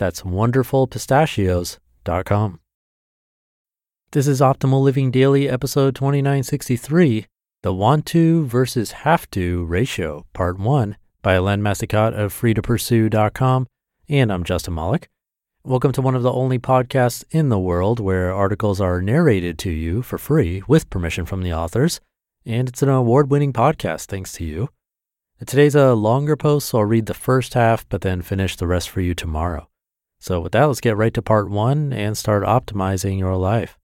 That's wonderfulpistachios.com. This is Optimal Living Daily, episode 2963 The Want to versus Have to Ratio, Part 1, by Helene Massicotte of freetopursue.com. And I'm Justin Malik. Welcome to one of the only podcasts in the world where articles are narrated to you for free with permission from the authors. And it's an award winning podcast, thanks to you. Today's a longer post, so I'll read the first half, but then finish the rest for you tomorrow. So, with that, let's get right to part one and start optimizing your life.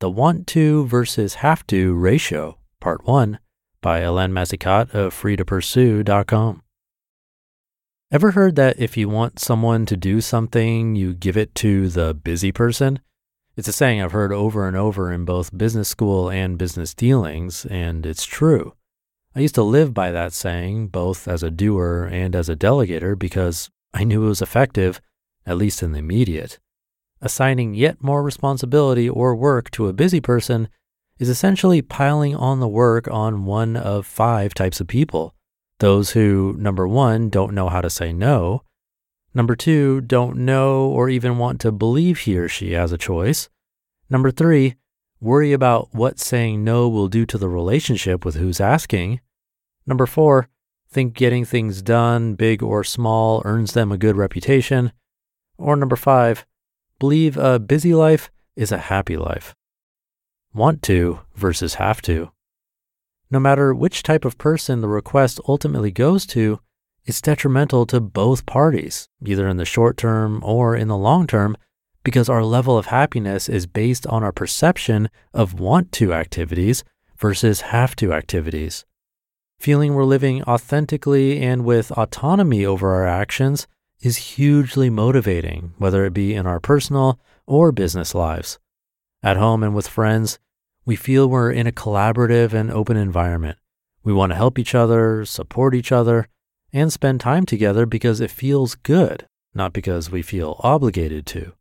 The Want to versus Have to Ratio, Part 1, by Helene Massicotte of freetopursue.com. Ever heard that if you want someone to do something, you give it to the busy person? It's a saying I've heard over and over in both business school and business dealings, and it's true. I used to live by that saying, both as a doer and as a delegator, because I knew it was effective, at least in the immediate. Assigning yet more responsibility or work to a busy person is essentially piling on the work on one of five types of people. Those who, number one, don't know how to say no. Number two, don't know or even want to believe he or she has a choice. Number three, worry about what saying no will do to the relationship with who's asking. Number four, think getting things done, big or small, earns them a good reputation. Or number five, believe a busy life is a happy life. Want to versus have to. No matter which type of person the request ultimately goes to, it's detrimental to both parties, either in the short term or in the long term, because our level of happiness is based on our perception of want to activities versus have to activities. Feeling we're living authentically and with autonomy over our actions is hugely motivating, whether it be in our personal or business lives. At home and with friends, we feel we're in a collaborative and open environment. We want to help each other, support each other, and spend time together because it feels good, not because we feel obligated to.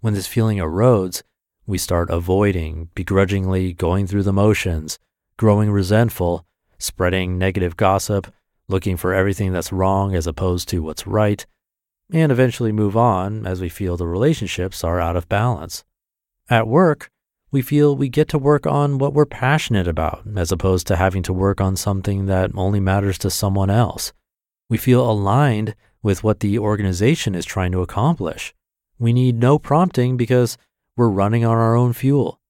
When this feeling erodes, we start avoiding, begrudgingly going through the motions, growing resentful, spreading negative gossip, looking for everything that's wrong as opposed to what's right, and eventually move on as we feel the relationships are out of balance. At work, we feel we get to work on what we're passionate about as opposed to having to work on something that only matters to someone else. We feel aligned with what the organization is trying to accomplish. We need no prompting because we're running on our own fuel.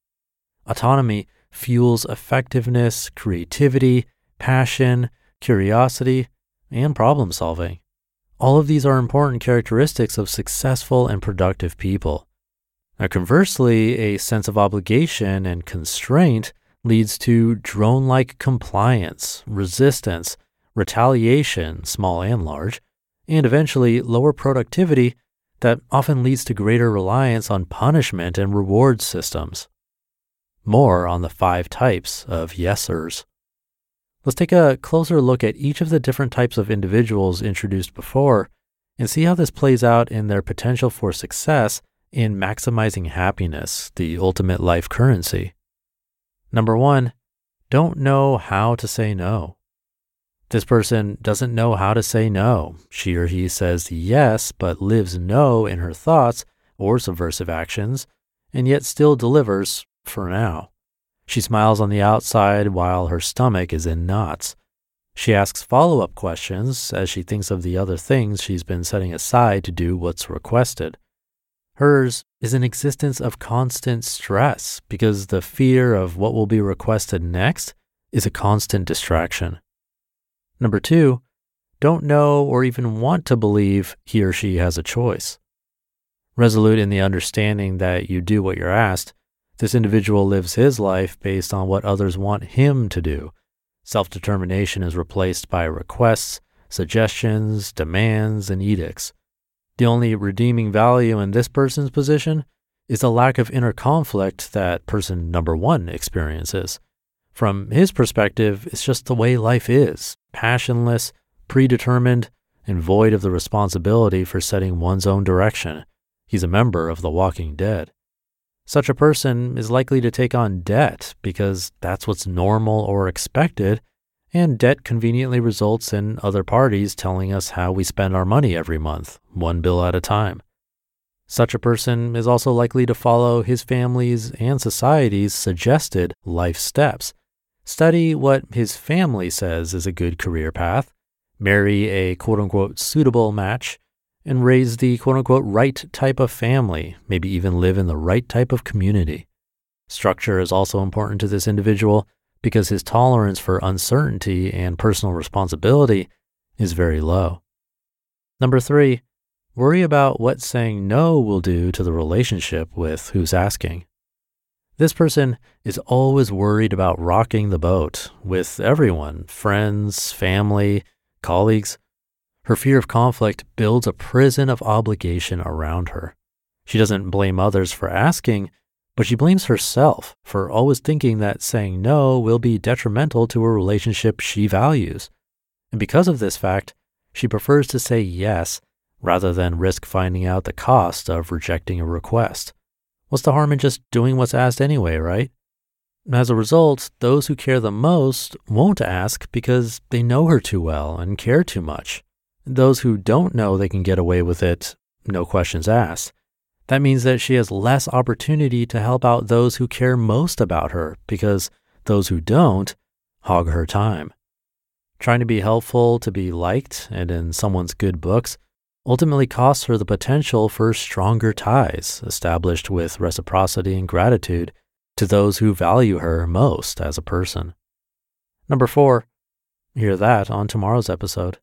Autonomy fuels effectiveness, creativity, passion, curiosity, and problem solving. All of these are important characteristics of successful and productive people. Now, conversely, a sense of obligation and constraint leads to drone like compliance, resistance, retaliation, small and large, and eventually lower productivity that often leads to greater reliance on punishment and reward systems. More on the five types of yesers. Let's take a closer look at each of the different types of individuals introduced before and see how this plays out in their potential for success in maximizing happiness, the ultimate life currency. Number one, don't know how to say no. This person doesn't know how to say no. She or he says yes, but lives no in her thoughts or subversive actions, and yet still delivers for now. She smiles on the outside while her stomach is in knots. She asks follow up questions as she thinks of the other things she's been setting aside to do what's requested. Hers is an existence of constant stress because the fear of what will be requested next is a constant distraction. Number two, don't know or even want to believe he or she has a choice. Resolute in the understanding that you do what you're asked, this individual lives his life based on what others want him to do. Self determination is replaced by requests, suggestions, demands, and edicts. The only redeeming value in this person's position is the lack of inner conflict that person number one experiences. From his perspective, it's just the way life is passionless, predetermined, and void of the responsibility for setting one's own direction. He's a member of the Walking Dead. Such a person is likely to take on debt because that's what's normal or expected, and debt conveniently results in other parties telling us how we spend our money every month, one bill at a time. Such a person is also likely to follow his family's and society's suggested life steps Study what his family says is a good career path, marry a quote unquote suitable match, and raise the quote unquote right type of family, maybe even live in the right type of community. Structure is also important to this individual because his tolerance for uncertainty and personal responsibility is very low. Number three, worry about what saying no will do to the relationship with who's asking. This person is always worried about rocking the boat with everyone friends, family, colleagues. Her fear of conflict builds a prison of obligation around her. She doesn't blame others for asking, but she blames herself for always thinking that saying no will be detrimental to a relationship she values. And because of this fact, she prefers to say yes rather than risk finding out the cost of rejecting a request. What's the harm in just doing what's asked anyway, right? As a result, those who care the most won't ask because they know her too well and care too much. Those who don't know they can get away with it, no questions asked. That means that she has less opportunity to help out those who care most about her because those who don't hog her time. Trying to be helpful, to be liked, and in someone's good books ultimately costs her the potential for stronger ties established with reciprocity and gratitude to those who value her most as a person. Number four, hear that on tomorrow's episode.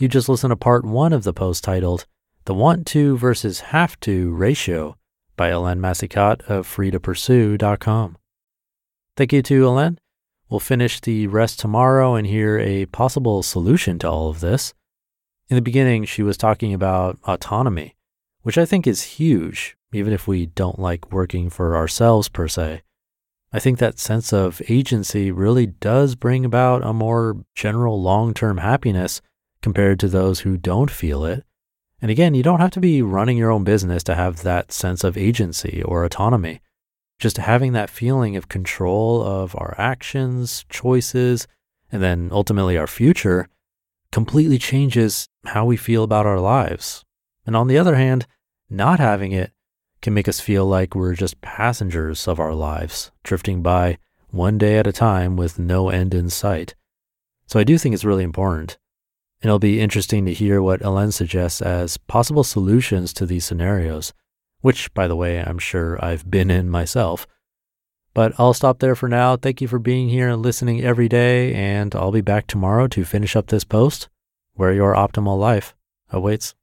You just listened to part one of the post titled The Want to versus Have to Ratio by Helene Massicotte of freetopursue.com. Thank you to Helene We'll finish the rest tomorrow and hear a possible solution to all of this. In the beginning, she was talking about autonomy, which I think is huge, even if we don't like working for ourselves per se. I think that sense of agency really does bring about a more general long term happiness compared to those who don't feel it. And again, you don't have to be running your own business to have that sense of agency or autonomy just having that feeling of control of our actions, choices, and then ultimately our future completely changes how we feel about our lives. And on the other hand, not having it can make us feel like we're just passengers of our lives, drifting by one day at a time with no end in sight. So I do think it's really important. And it'll be interesting to hear what Helene suggests as possible solutions to these scenarios which, by the way, I'm sure I've been in myself. But I'll stop there for now. Thank you for being here and listening every day, and I'll be back tomorrow to finish up this post where your optimal life awaits.